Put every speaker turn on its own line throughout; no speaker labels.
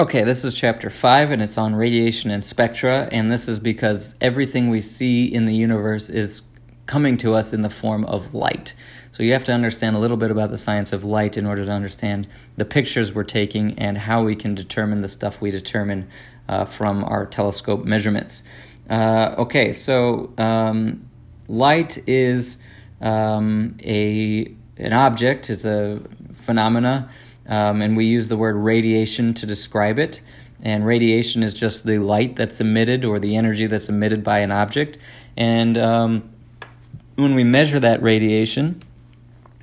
Okay, this is chapter 5, and it's on radiation and spectra, and this is because everything we see in the universe is coming to us in the form of light. So you have to understand a little bit about the science of light in order to understand the pictures we're taking and how we can determine the stuff we determine uh, from our telescope measurements. Uh, okay, so um, light is um, a an object, it's a phenomena um, and we use the word radiation to describe it. And radiation is just the light that's emitted or the energy that's emitted by an object. And um, when we measure that radiation,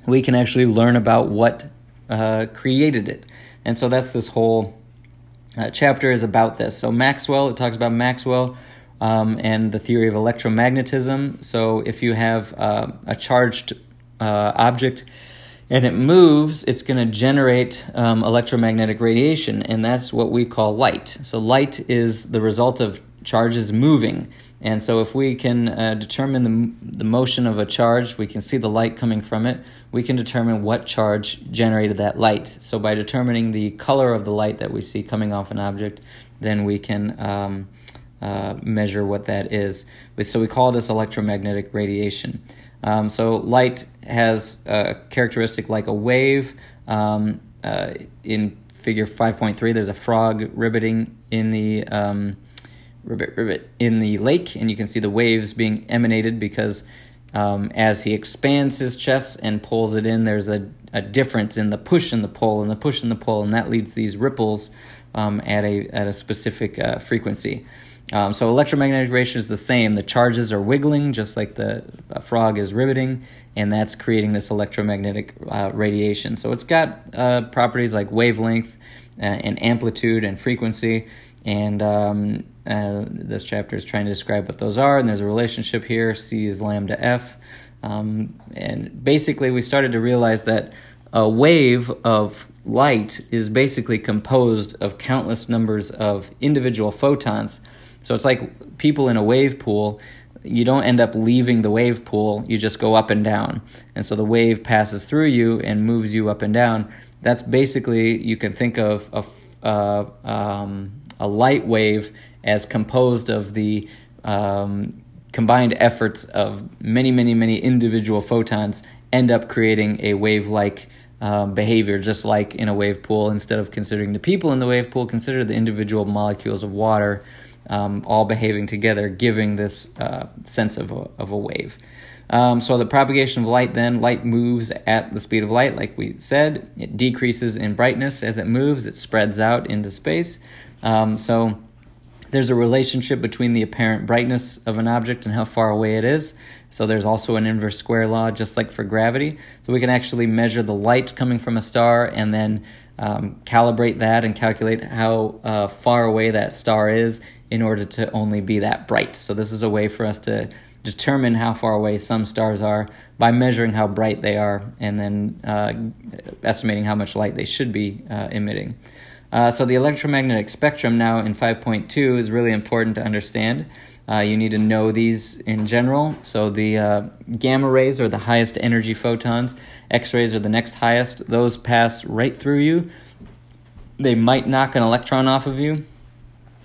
we can actually learn about what uh, created it. And so that's this whole uh, chapter is about this. So Maxwell, it talks about Maxwell um, and the theory of electromagnetism. So if you have uh, a charged uh, object and it moves, it's going to generate um, electromagnetic radiation, and that's what we call light. So, light is the result of charges moving. And so, if we can uh, determine the, the motion of a charge, we can see the light coming from it, we can determine what charge generated that light. So, by determining the color of the light that we see coming off an object, then we can um, uh, measure what that is. So, we call this electromagnetic radiation. Um, so light has a characteristic like a wave. Um, uh, in figure 5.3, there's a frog ribbiting in the um, ribbit, ribbit in the lake, and you can see the waves being emanated because um, as he expands his chest and pulls it in, there's a, a difference in the push and the pull, and the push and the pull, and that leads these ripples um, at a at a specific uh, frequency. Um, so electromagnetic radiation is the same. The charges are wiggling, just like the frog is riveting, and that's creating this electromagnetic uh, radiation. So it's got uh, properties like wavelength uh, and amplitude and frequency. And um, uh, this chapter is trying to describe what those are. And there's a relationship here. C is lambda f. Um, and basically, we started to realize that a wave of light is basically composed of countless numbers of individual photons so it's like people in a wave pool. You don't end up leaving the wave pool, you just go up and down. And so the wave passes through you and moves you up and down. That's basically, you can think of a, uh, um, a light wave as composed of the um, combined efforts of many, many, many individual photons end up creating a wave like um, behavior, just like in a wave pool. Instead of considering the people in the wave pool, consider the individual molecules of water um, all behaving together, giving this uh, sense of a, of a wave. Um, so the propagation of light then, light moves at the speed of light, like we said. It decreases in brightness as it moves, it spreads out into space. Um, so there's a relationship between the apparent brightness of an object and how far away it is. So there's also an inverse square law, just like for gravity. So we can actually measure the light coming from a star and then um, calibrate that and calculate how uh, far away that star is in order to only be that bright. So this is a way for us to determine how far away some stars are by measuring how bright they are and then uh, estimating how much light they should be uh, emitting. Uh, so the electromagnetic spectrum now in 5.2 is really important to understand. Uh, you need to know these in general. So the uh, gamma rays are the highest energy photons. X rays are the next highest. Those pass right through you. They might knock an electron off of you,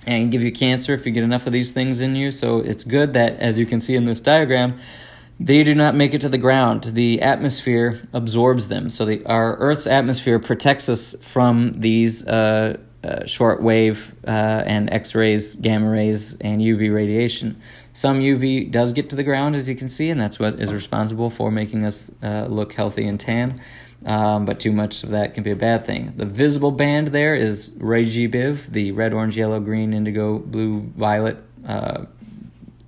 and give you cancer if you get enough of these things in you. So it's good that, as you can see in this diagram, they do not make it to the ground. The atmosphere absorbs them. So the, our Earth's atmosphere protects us from these uh, uh, short wave uh, and X rays, gamma rays, and UV radiation. Some UV does get to the ground, as you can see, and that's what is responsible for making us uh, look healthy and tan um, but too much of that can be a bad thing. The visible band there is Roy G Biv, the red, orange, yellow, green, indigo, blue, violet, uh,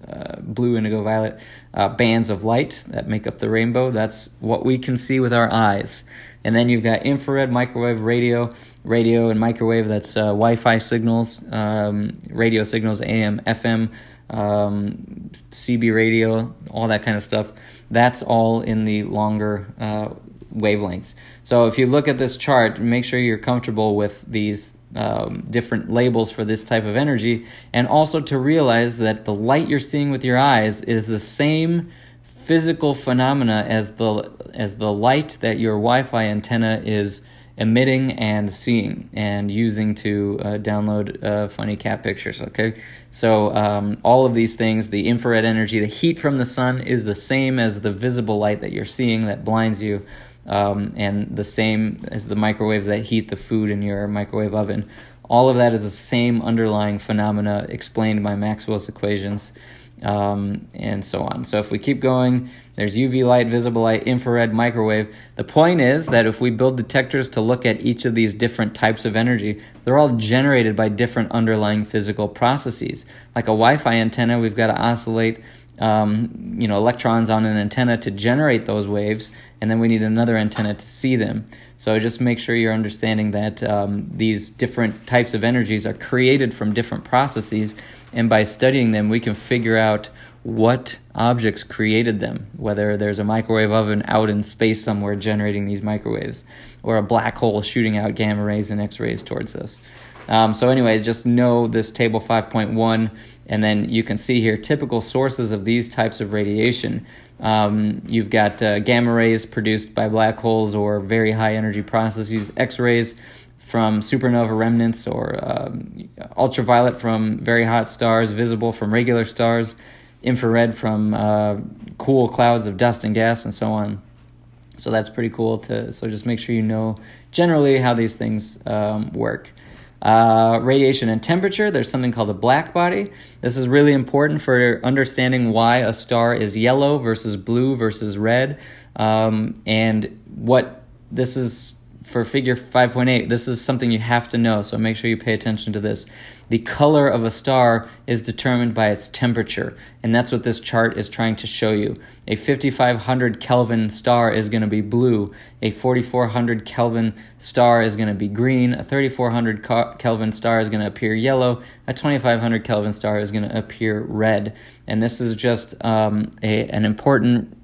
uh, blue, indigo, violet uh, bands of light that make up the rainbow. That's what we can see with our eyes. And then you've got infrared, microwave, radio, radio and microwave. That's uh, Wi-Fi signals, um, radio signals, AM, FM, um, CB radio, all that kind of stuff. That's all in the longer uh, wavelengths. So if you look at this chart, make sure you're comfortable with these um, different labels for this type of energy, and also to realize that the light you're seeing with your eyes is the same physical phenomena as the as the light that your Wi-Fi antenna is emitting and seeing and using to uh, download uh, funny cat pictures. Okay, so um, all of these things, the infrared energy, the heat from the sun is the same as the visible light that you're seeing that blinds you. Um, and the same as the microwaves that heat the food in your microwave oven. All of that is the same underlying phenomena explained by Maxwell's equations um, and so on. So if we keep going, there's UV light, visible light, infrared, microwave. The point is that if we build detectors to look at each of these different types of energy, they're all generated by different underlying physical processes. Like a Wi-Fi antenna, we've got to oscillate, um, you know, electrons on an antenna to generate those waves, and then we need another antenna to see them. So just make sure you're understanding that um, these different types of energies are created from different processes and by studying them, we can figure out what objects created them, whether there's a microwave oven out in space somewhere generating these microwaves, or a black hole shooting out gamma rays and X rays towards us. Um, so, anyway, just know this table 5.1, and then you can see here typical sources of these types of radiation. Um, you've got uh, gamma rays produced by black holes or very high energy processes, X rays from supernova remnants or um, ultraviolet from very hot stars, visible from regular stars, infrared from uh, cool clouds of dust and gas, and so on. So that's pretty cool to. So just make sure you know generally how these things um, work. Uh, radiation and temperature. There's something called a black body. This is really important for understanding why a star is yellow versus blue versus red, um, and what this is for figure 5.8, this is something you have to know, so make sure you pay attention to this. The color of a star is determined by its temperature, and that's what this chart is trying to show you. A 5500 Kelvin star is going to be blue, a 4400 Kelvin star is going to be green, a 3400 Kelvin star is going to appear yellow, a 2500 Kelvin star is going to appear red. And this is just um, a, an important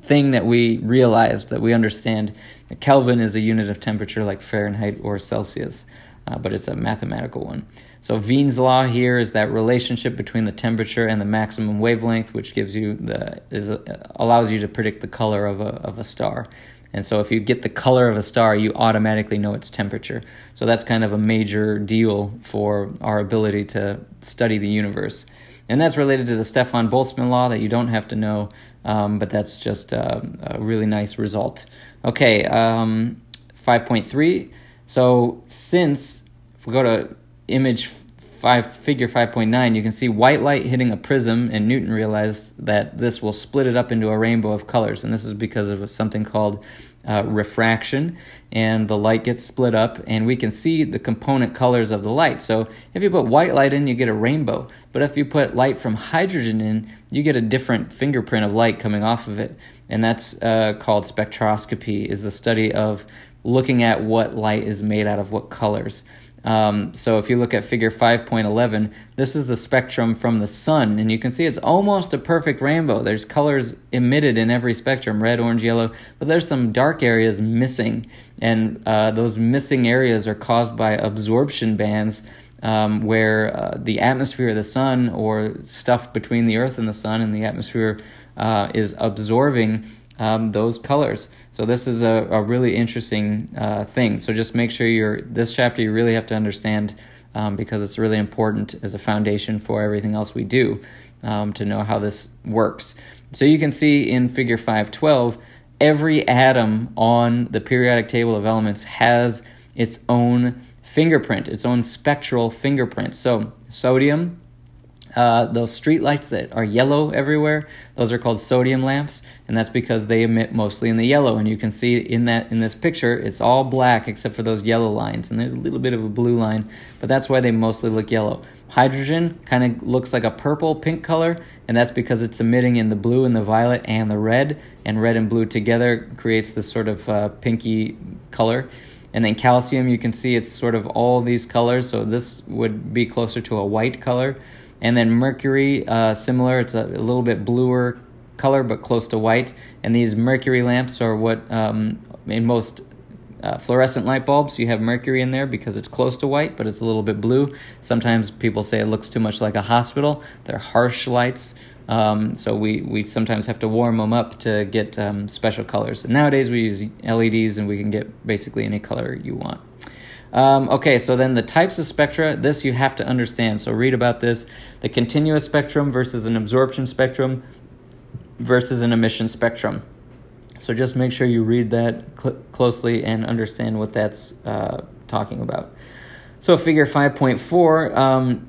thing that we realize, that we understand Kelvin is a unit of temperature like Fahrenheit or Celsius, uh, but it's a mathematical one. So Wien's law here is that relationship between the temperature and the maximum wavelength, which gives you the is allows you to predict the color of a of a star. And so if you get the color of a star, you automatically know its temperature. So that's kind of a major deal for our ability to study the universe. And that's related to the Stefan Boltzmann law that you don't have to know, um, but that's just uh, a really nice result. Okay, um, 5.3. So since, if we go to image 5, figure 5.9, you can see white light hitting a prism, and Newton realized that this will split it up into a rainbow of colors. And this is because of something called uh, refraction, and the light gets split up, and we can see the component colors of the light. So if you put white light in, you get a rainbow. But if you put light from hydrogen in, you get a different fingerprint of light coming off of it, and that's uh, called spectroscopy. Is the study of looking at what light is made out of what colors. Um, so if you look at figure 5.11, this is the spectrum from the sun, and you can see it's almost a perfect rainbow. There's colors emitted in every spectrum red, orange, yellow, but there's some dark areas missing, and uh, those missing areas are caused by absorption bands. Um, where uh, the atmosphere of the sun or stuff between the earth and the sun and the atmosphere uh, is absorbing um, those colors. So this is a, a really interesting uh, thing. So just make sure you're this chapter you really have to understand um, because it's really important as a foundation for everything else we do um, to know how this works. So you can see in Figure 512, every atom on the periodic table of elements has its own fingerprint, its own spectral fingerprint. So sodium uh, those street lights that are yellow everywhere, those are called sodium lamps, and that's because they emit mostly in the yellow. And you can see in that in this picture, it's all black except for those yellow lines, and there's a little bit of a blue line, but that's why they mostly look yellow. Hydrogen kind of looks like a purple pink color, and that's because it's emitting in the blue and the violet and the red, and red and blue together creates this sort of uh, pinky color. And then calcium, you can see it's sort of all these colors, so this would be closer to a white color. And then mercury, uh, similar, it's a, a, little bit bluer color but close to white. And these mercury lamps are what um, in most uh, fluorescent light bulbs, you have mercury in there because it's close to white, but it's a little bit blue. Sometimes people say it looks too much like a hospital. They're harsh lights, um, so we, we sometimes have to warm them up to get um, special colors. And nowadays we use LEDs and we can get basically any color you want. Um, okay, so then the types of spectra, this you have to understand. So read about this. The continuous spectrum versus an absorption spectrum versus an emission spectrum. So just make sure you read that cl- closely and understand what that's uh, talking about. So figure 5.4, um,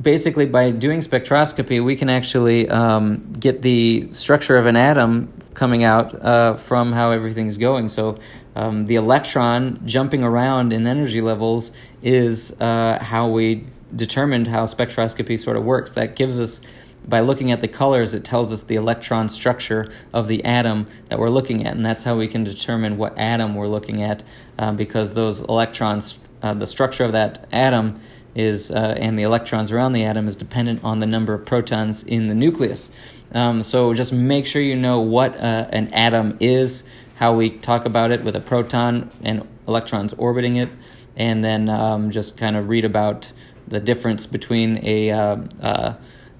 basically by doing spectroscopy, we can actually um, get the structure of an atom coming out uh, from how everything's going. So um, the electron jumping around in energy levels is uh, how we determined how spectroscopy sort of works. That gives us by looking at the colors, it tells us the electron structure of the atom that we're looking at, and that's how we can determine what atom we're looking at, um, because those electrons, uh, the structure of that atom is, uh, and the electrons around the atom is dependent on the number of protons in the nucleus. Um, so just make sure you know what uh, an atom is, how we talk about it with a proton and electrons orbiting it, and then um, just kind of read about the difference between a uh, uh,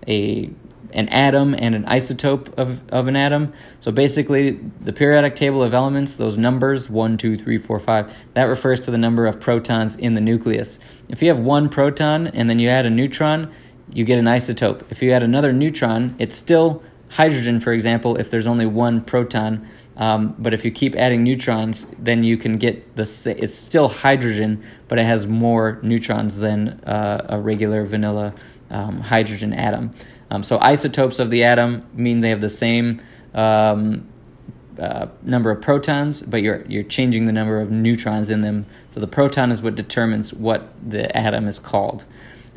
a an atom and an isotope of, of an atom. So basically, the periodic table of elements, those numbers, 1, 2, 3, 4, 5, that refers to the number of protons in the nucleus. If you have one proton and then you add a neutron, you get an isotope. If you add another neutron, it's still hydrogen, for example, if there's only one proton. Um, but if you keep adding neutrons, then you can get the. It's still hydrogen, but it has more neutrons than uh, a regular vanilla um, hydrogen atom. Um, so isotopes of the atom mean they have the same um, uh, number of protons, but you're you're changing the number of neutrons in them. So the proton is what determines what the atom is called.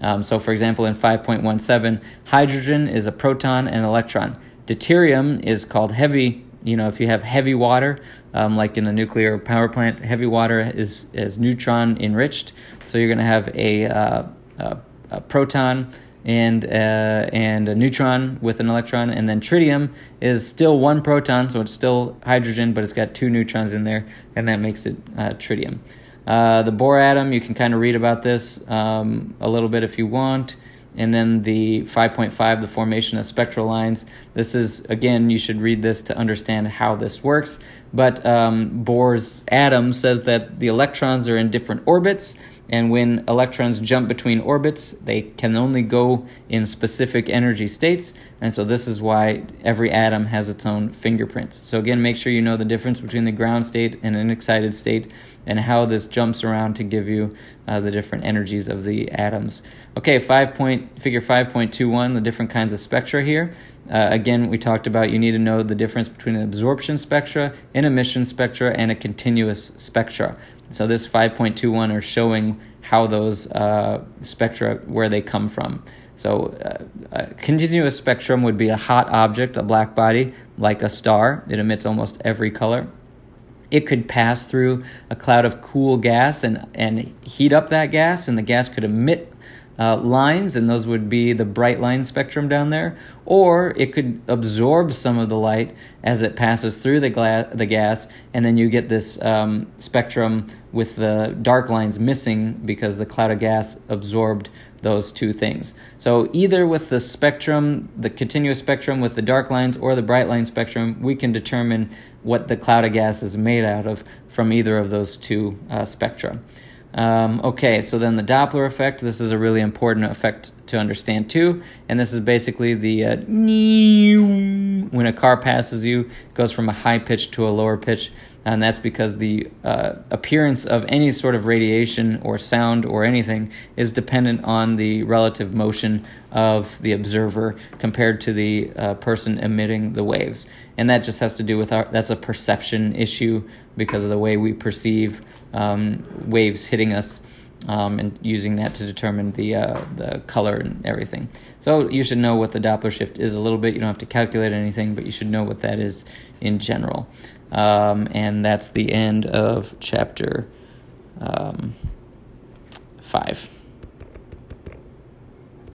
Um, so, for example, in 5.17, hydrogen is a proton and electron. Deuterium is called heavy. You know, if you have heavy water, um, like in a nuclear power plant, heavy water is is neutron enriched. So you're going to have a, uh, a a proton and uh, and a neutron with an electron, and then tritium is still one proton, so it's still hydrogen, but it's got two neutrons in there, and that makes it uh, tritium. Uh, the Bohr atom, you can kind of read about this um, a little bit if you want. And then the 5.5, the formation of spectral lines. This is, again, you should read this to understand how this works. But um, Bohr's atom says that the electrons are in different orbits and when electrons jump between orbits, they can only go in specific energy states. And so, this is why every atom has its own fingerprint. So, again, make sure you know the difference between the ground state and an excited state and how this jumps around to give you uh, the different energies of the atoms. Okay, five point, figure 5.21, the different kinds of spectra here. Uh, again, we talked about you need to know the difference between an absorption spectra, an emission spectra, and a continuous spectra. So this 5.21 are showing how those uh, spectra, where they come from. So uh, a continuous spectrum would be a hot object, a black body, like a star. It emits almost every color. It could pass through a cloud of cool gas and, and heat up that gas, and the gas could emit uh, lines, and those would be the bright line spectrum down there, or it could absorb some of the light as it passes through the, gla- the gas, and then you get this um, spectrum with the dark lines missing because the cloud of gas absorbed those two things. So either with the spectrum, the continuous spectrum with the dark lines, or the bright line spectrum, we can determine what the cloud of gas is made out of from either of those two uh, spectra. Um, okay, so then the Doppler effect. This is a really important effect to understand too, and this is basically the uh, when a car passes you, goes from a high pitch to a lower pitch and that's because the uh, appearance of any sort of radiation or sound or anything is dependent on the relative motion of the observer compared to the uh, person emitting the waves. And that just has to do with our, that's a perception issue because of the way we perceive um, waves hitting us. Um, and using that to determine the uh, the color and everything. So you should know what the Doppler shift is a little bit. You don't have to calculate anything, but you should know what that is in general. Um, and that's the end of chapter um, 5.